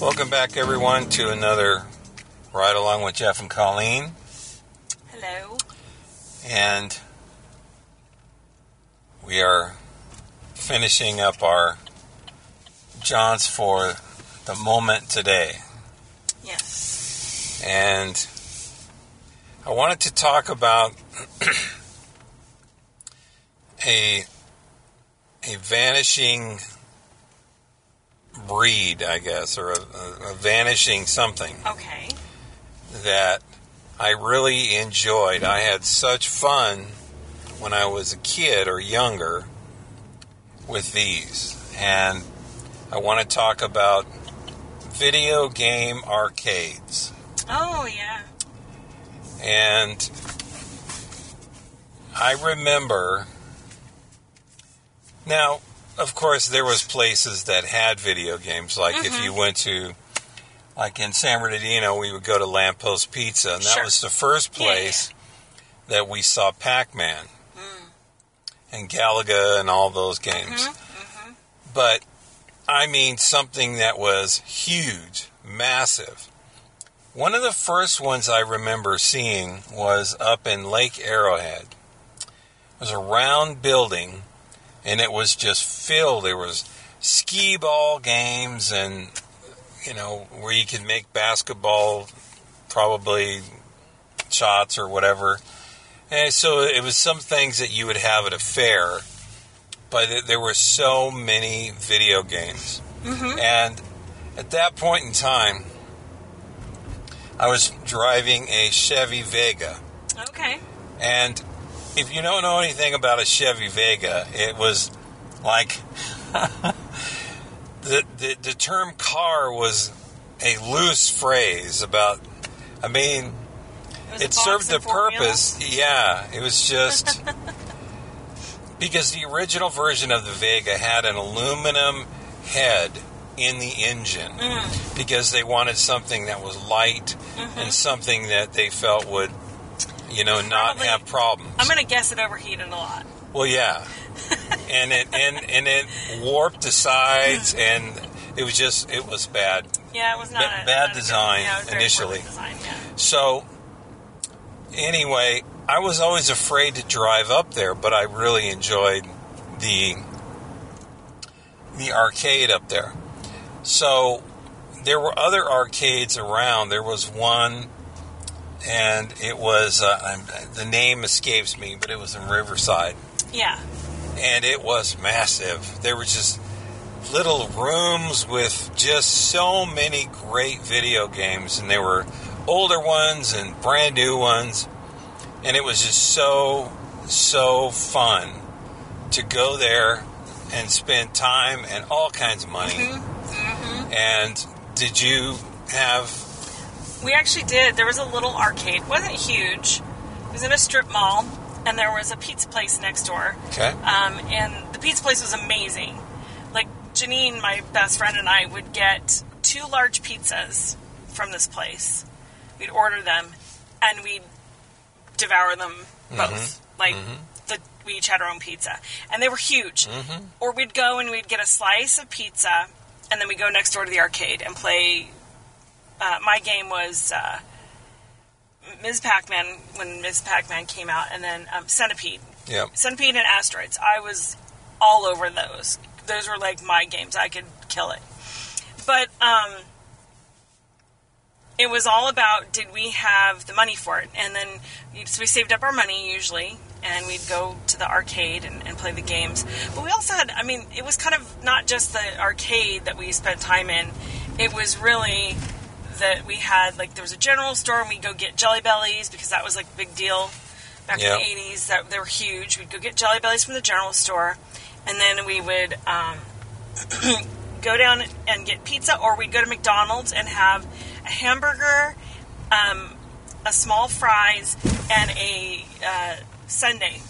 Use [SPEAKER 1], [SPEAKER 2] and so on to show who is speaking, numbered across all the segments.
[SPEAKER 1] Welcome back, everyone, to another ride along with Jeff and Colleen.
[SPEAKER 2] Hello.
[SPEAKER 1] And we are finishing up our Johns for the moment today.
[SPEAKER 2] Yes.
[SPEAKER 1] And I wanted to talk about a a vanishing breed, I guess, or a, a, a vanishing something
[SPEAKER 2] Okay.
[SPEAKER 1] that I really enjoyed. I had such fun when I was a kid or younger with these. And I want to talk about video game arcades.
[SPEAKER 2] Oh yeah.
[SPEAKER 1] And I remember now, of course, there was places that had video games. Like if mm-hmm. you went to, like in San Bernardino, we would go to Lamppost Pizza, and that
[SPEAKER 2] Sure.
[SPEAKER 1] was the first
[SPEAKER 2] Yeah, yeah,
[SPEAKER 1] place that we saw Pac-Man mm. and Galaga and all those mm-hmm, games. Mm-hmm. But I mean something that was huge, massive. One of the first ones I remember seeing was up in Lake Arrowhead. It was a round building and it was just filled. There was skee ball games and you know where you could make basketball probably shots or whatever. And so it was some things that you would have at a fair, but there were so many video games. Mm-hmm. And at that point in time, I was driving a Chevy Vega.
[SPEAKER 2] Okay.
[SPEAKER 1] And if you don't know anything about a Chevy Vega, it was like the, the the term car was a loose phrase about I mean
[SPEAKER 2] It,
[SPEAKER 1] it served
[SPEAKER 2] formula?
[SPEAKER 1] purpose. Yeah, it was just because the original version of the Vega had an aluminum head in the engine
[SPEAKER 2] Mm.
[SPEAKER 1] because they wanted something that was light
[SPEAKER 2] Mm-hmm.
[SPEAKER 1] and something that they felt would, you know, not
[SPEAKER 2] Probably-
[SPEAKER 1] have problems.
[SPEAKER 2] I'm gonna guess it overheated a lot.
[SPEAKER 1] Well, yeah, and it and and it warped the sides, mm-hmm. and it was just it was bad.
[SPEAKER 2] Yeah, it was not
[SPEAKER 1] Ba-
[SPEAKER 2] a,
[SPEAKER 1] bad
[SPEAKER 2] not a good-
[SPEAKER 1] design
[SPEAKER 2] yeah,
[SPEAKER 1] initially.
[SPEAKER 2] designed, yeah.
[SPEAKER 1] So, anyway, I was always afraid to drive up there, but I really enjoyed the the arcade up there. So, there were other arcades around. There was one, and it was uh, I'm, the name escapes me, but it was in Riverside,
[SPEAKER 2] Yeah.
[SPEAKER 1] and it was massive. There were just little rooms with just so many great video games, and there were older ones and brand new ones, and it was just so so fun to go there and spend time and all kinds of money. And did you have?
[SPEAKER 2] We actually did. There was a little arcade. It wasn't huge. It was in a strip mall, and there was a pizza place next door.
[SPEAKER 1] Okay,
[SPEAKER 2] Um, and the pizza place was amazing. Like Janine, my best friend, and I would get two large pizzas from this place. We'd order them, and we'd devour them mm-hmm. both. Like mm-hmm. the, we each had our own pizza, and they were huge. Mm-hmm. Or we'd go and we'd get a slice of pizza, and then we go next door to the arcade and play. Uh, my game was uh, Ms. Pac-Man when Ms. Pac-Man came out, and then um, Centipede.
[SPEAKER 1] yep.
[SPEAKER 2] Centipede and Asteroids. I was all over those. Those were like my games. I could kill it. But um, it was all about did we have the money for it? And then so we saved up our money usually, and we'd go to the arcade and, and play the games. But we also had, I mean, it was kind of not just the arcade that we spent time in. It was really that we had like there was a general store and we'd go get Jelly Bellies because that was like a big deal back
[SPEAKER 1] Yeah.
[SPEAKER 2] in the eighties. That they were huge. We'd go get Jelly Bellies from the general store, and then we would um, go down and get pizza, or we'd go to McDonald's and have a hamburger, um, a small fries, and a uh, sundae.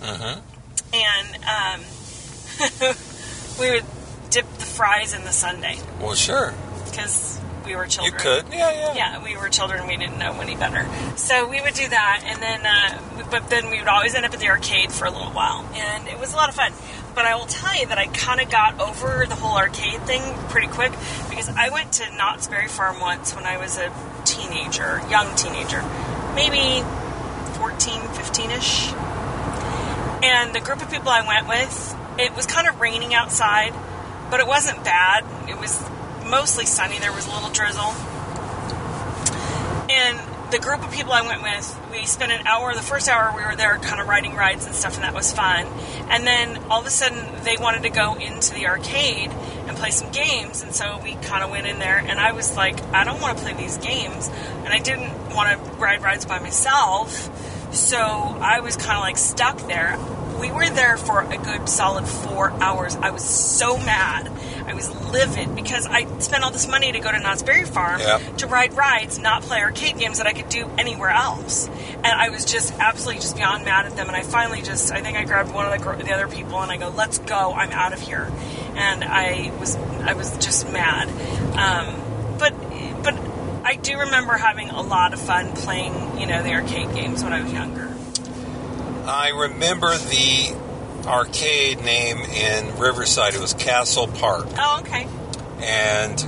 [SPEAKER 1] Mhm.
[SPEAKER 2] And um, we would dip the fries in the sundae
[SPEAKER 1] Well, sure.
[SPEAKER 2] because we we were children.
[SPEAKER 1] You could, yeah, yeah.
[SPEAKER 2] Yeah, we were children. We didn't know any better, so we would do that, and then, uh, but then we would always end up at the arcade for a little while, and it was a lot of fun. But I will tell you that I kind of got over the whole arcade thing pretty quick because I went to Knott's Berry Farm once when I was a teenager, young teenager, maybe 14, 15 ish. And the group of people I went with, it was kind of raining outside, but it wasn't bad. It was mostly sunny. There was a little drizzle. And the group of people I went with, we spent an hour, the first hour we were there kind of riding rides and stuff, and that was fun. And then all of a sudden they wanted to go into the arcade and play some games, and so we kind of went in there, and I was like, I don't want to play these games. And I didn't want to ride rides by myself, so I was kind of like stuck there. We were there for a good solid four hours. I was so mad. I was livid because I spent all this money to go to Knott's Berry Farm to ride rides, not play arcade games that I could do anywhere else. And I was just absolutely just beyond mad at them. And I finally just, I think I grabbed one of the, the other people and I go, "Let's go! I'm out of here." And I was, I was just mad. Um, but, but I do remember having a lot of fun playing, you know, the arcade games when I was younger.
[SPEAKER 1] I remember the arcade name in Riverside. It was Castle Park,
[SPEAKER 2] Oh, okay.
[SPEAKER 1] and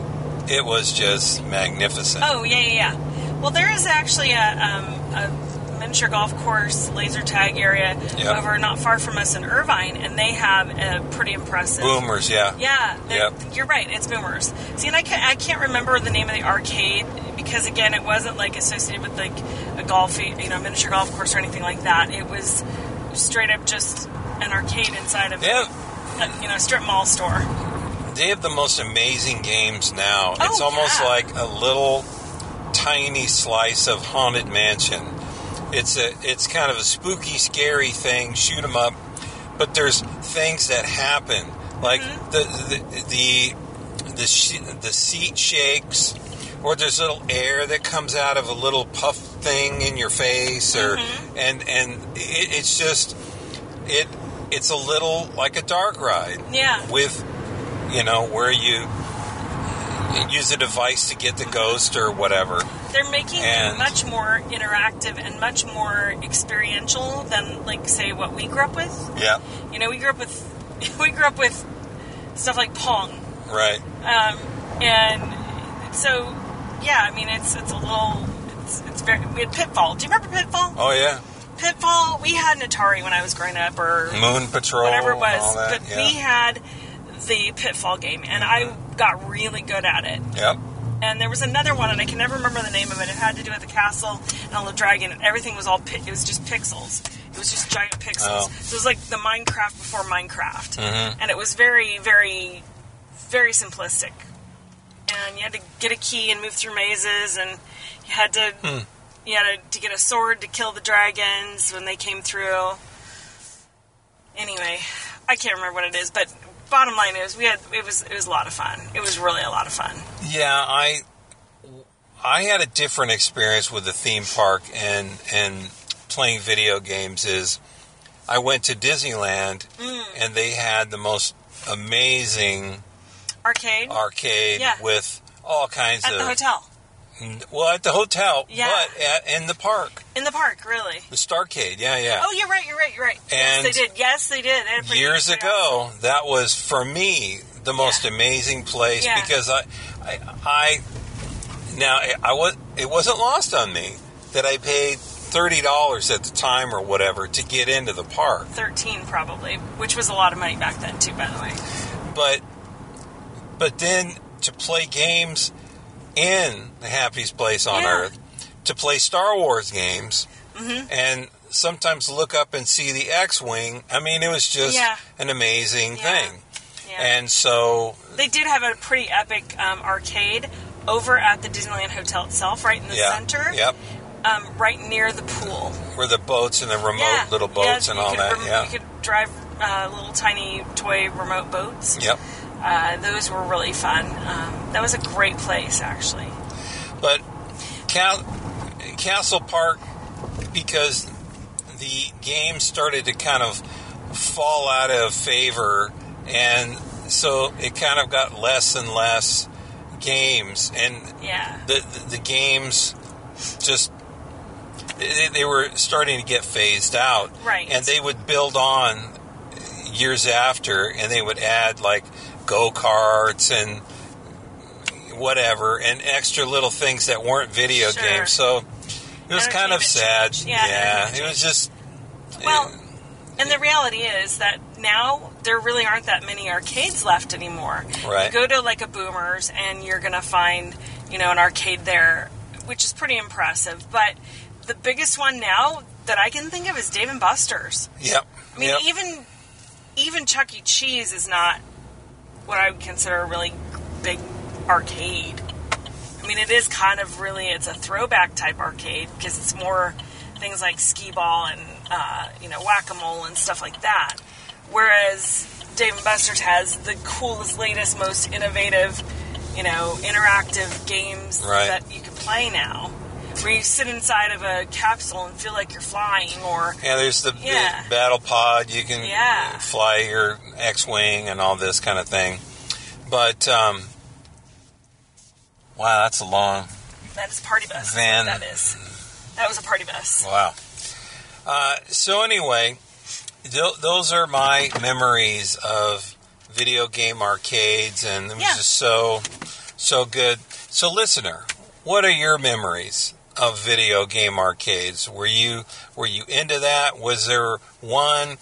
[SPEAKER 1] it was just magnificent.
[SPEAKER 2] Oh, yeah, yeah, yeah. Well, there is actually a, um, a miniature golf course, laser tag area
[SPEAKER 1] Yep.
[SPEAKER 2] over not far from us in Irvine, and they have a pretty impressive.
[SPEAKER 1] Boomers, yeah.
[SPEAKER 2] Yeah,
[SPEAKER 1] Yep.
[SPEAKER 2] you're right. It's Boomers. See, and I can't, I can't remember the name of the arcade because again, it wasn't like associated with like a golf, you know, miniature golf course or anything like that. It was straight up just an arcade inside of
[SPEAKER 1] have,
[SPEAKER 2] a, you know, strip mall store.
[SPEAKER 1] they have the most amazing games now.
[SPEAKER 2] Oh,
[SPEAKER 1] it's almost
[SPEAKER 2] yeah.
[SPEAKER 1] like a little tiny slice of haunted mansion. It's a it's kind of a spooky, scary thing. Shoot 'em up, but there's things that happen, like
[SPEAKER 2] Mm-hmm.
[SPEAKER 1] the the the the, sh- the seat shakes, or there's little air that comes out of a little puff thing in your face, or
[SPEAKER 2] Mm-hmm.
[SPEAKER 1] and and it, it's just it it's a little like a dark ride
[SPEAKER 2] Yeah.
[SPEAKER 1] with you know where you use a device to get the ghost or whatever.
[SPEAKER 2] They're making
[SPEAKER 1] And-
[SPEAKER 2] it much more interactive and much more experiential than, like, say, what we grew up with.
[SPEAKER 1] Yeah,
[SPEAKER 2] You know, we grew up with we grew up with stuff like Pong,
[SPEAKER 1] right.
[SPEAKER 2] um, and so yeah, I mean, it's it's a little it's it's very we had Pitfall. Do you remember Pitfall?
[SPEAKER 1] Oh yeah,
[SPEAKER 2] Pitfall. We had an Atari when I was growing up, or
[SPEAKER 1] Moon Patrol,
[SPEAKER 2] whatever it was,
[SPEAKER 1] that,
[SPEAKER 2] but
[SPEAKER 1] yeah.
[SPEAKER 2] we had the Pitfall game, and I got really good at it.
[SPEAKER 1] Yep.
[SPEAKER 2] and there was another one, and I can never remember the name of it. It had to do with the castle and all the dragon, and everything was all pi- it was just pixels. It was just giant pixels.
[SPEAKER 1] Oh.
[SPEAKER 2] So it was like the Minecraft before Minecraft,
[SPEAKER 1] Mhm.
[SPEAKER 2] and it was very, very, very simplistic. And you had to get a key and move through mazes, and you had to
[SPEAKER 1] Hmm.
[SPEAKER 2] You had to, to get a sword to kill the dragons when they came through. Anyway, I can't remember what it is, but bottom line is we had it was it was a lot of fun. It was really a lot of fun.
[SPEAKER 1] Yeah, I I had a different experience with the theme park and and playing video games. Is I went to Disneyland
[SPEAKER 2] Mm.
[SPEAKER 1] and they had the most amazing
[SPEAKER 2] Arcade
[SPEAKER 1] arcade
[SPEAKER 2] Yeah.
[SPEAKER 1] with all kinds
[SPEAKER 2] at
[SPEAKER 1] of
[SPEAKER 2] the hotel Mm.
[SPEAKER 1] well at the hotel,
[SPEAKER 2] Yeah.
[SPEAKER 1] but at, in the park,
[SPEAKER 2] in the park, really.
[SPEAKER 1] the Starcade. Yeah, yeah.
[SPEAKER 2] Oh, you're right. You're right. You're right.
[SPEAKER 1] And
[SPEAKER 2] yes, they did. Yes, they did. They had a pretty
[SPEAKER 1] years ago, that was for me the most amazing place
[SPEAKER 2] Yeah.
[SPEAKER 1] because I, I, I now I was it wasn't lost on me that I paid thirty dollars at the time or whatever to get into the park.
[SPEAKER 2] Thirteen, probably, which was a lot of money back then, too. By the way.
[SPEAKER 1] but but then to play games in the happiest place on
[SPEAKER 2] Yeah.
[SPEAKER 1] earth, to play Star Wars games,
[SPEAKER 2] Mm-hmm.
[SPEAKER 1] and sometimes look up and see the X-wing. I mean, it was just
[SPEAKER 2] Yeah.
[SPEAKER 1] an amazing
[SPEAKER 2] Yeah.
[SPEAKER 1] thing. And so
[SPEAKER 2] they did have a pretty epic um, arcade over at the Disneyland Hotel itself, right in the center,
[SPEAKER 1] Yep.
[SPEAKER 2] um, right near the pool.
[SPEAKER 1] Where the boats and the remote little boats and all that.
[SPEAKER 2] rem-
[SPEAKER 1] yeah.
[SPEAKER 2] you could drive uh, little tiny toy remote boats.
[SPEAKER 1] Yep.
[SPEAKER 2] Uh, those were really fun. Um, that was a great place, actually.
[SPEAKER 1] But Cal- Castle Park, because the game started to kind of fall out of favor, and so it kind of got less and less games, and
[SPEAKER 2] Yeah.
[SPEAKER 1] the the, the games just they, they were starting to get phased out,
[SPEAKER 2] Right.
[SPEAKER 1] And they would build on years after, and they would add like go karts and whatever, and extra little things that weren't video
[SPEAKER 2] Sure.
[SPEAKER 1] games. So it was kind of sad.
[SPEAKER 2] changed. Yeah, entertainment
[SPEAKER 1] it was just
[SPEAKER 2] Well, and the reality is that now there really aren't that many arcades left anymore.
[SPEAKER 1] Right.
[SPEAKER 2] You go to like a Boomers and you're going to find, you know, an arcade there, which is pretty impressive. But the biggest one now that I can think of is Dave and Buster's.
[SPEAKER 1] yep.
[SPEAKER 2] I mean,
[SPEAKER 1] yep.
[SPEAKER 2] even even Chuck E. Cheese is not what I would consider a really big arcade. I mean, it is kind of really it's a throwback type arcade because it's more things like skee ball and uh, you know whack a mole and stuff like that. Whereas Dave and Buster's has the coolest, latest, most innovative, you know, interactive games
[SPEAKER 1] Right.
[SPEAKER 2] that you can play now. Where you sit inside of a capsule and feel like you're flying, or
[SPEAKER 1] Yeah, there's the,
[SPEAKER 2] Yeah.
[SPEAKER 1] battle pod. You can
[SPEAKER 2] Yeah.
[SPEAKER 1] fly your X-wing and all this kind of thing. But um, wow, that's a long
[SPEAKER 2] That is party bus.
[SPEAKER 1] Van-
[SPEAKER 2] That is. That was a party bus.
[SPEAKER 1] wow. Uh, so anyway, th- those are my memories of video game arcades, and it was
[SPEAKER 2] Yeah.
[SPEAKER 1] just so so good. So, listener, what are your memories of video game arcades? Were you were you into that? Was there one?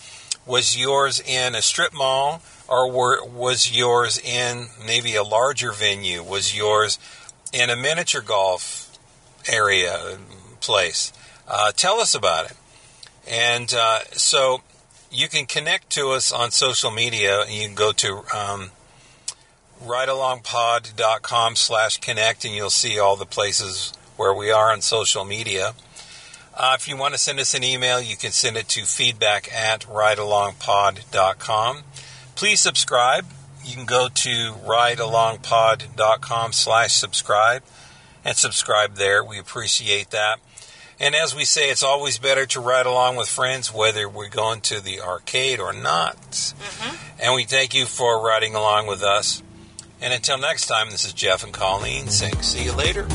[SPEAKER 1] Was yours in a strip mall, or were, was yours in maybe a larger venue? Was yours in a miniature golf area place? Uh, tell us about it. And uh, so you can connect to us on social media. You can go to um, ridealongpod.com slash connect and you'll see all the places where we are on social media. Uh, if you want to send us an email, you can send it to feedback at ridealongpod.com. Please subscribe. You can go to ridealongpod.com slash subscribe and subscribe there. We appreciate that. And as we say, it's always better to ride along with friends, whether we're going to the arcade or not. And we thank you for riding along with us. And until next time, this is Jeff and Colleen saying, see you later.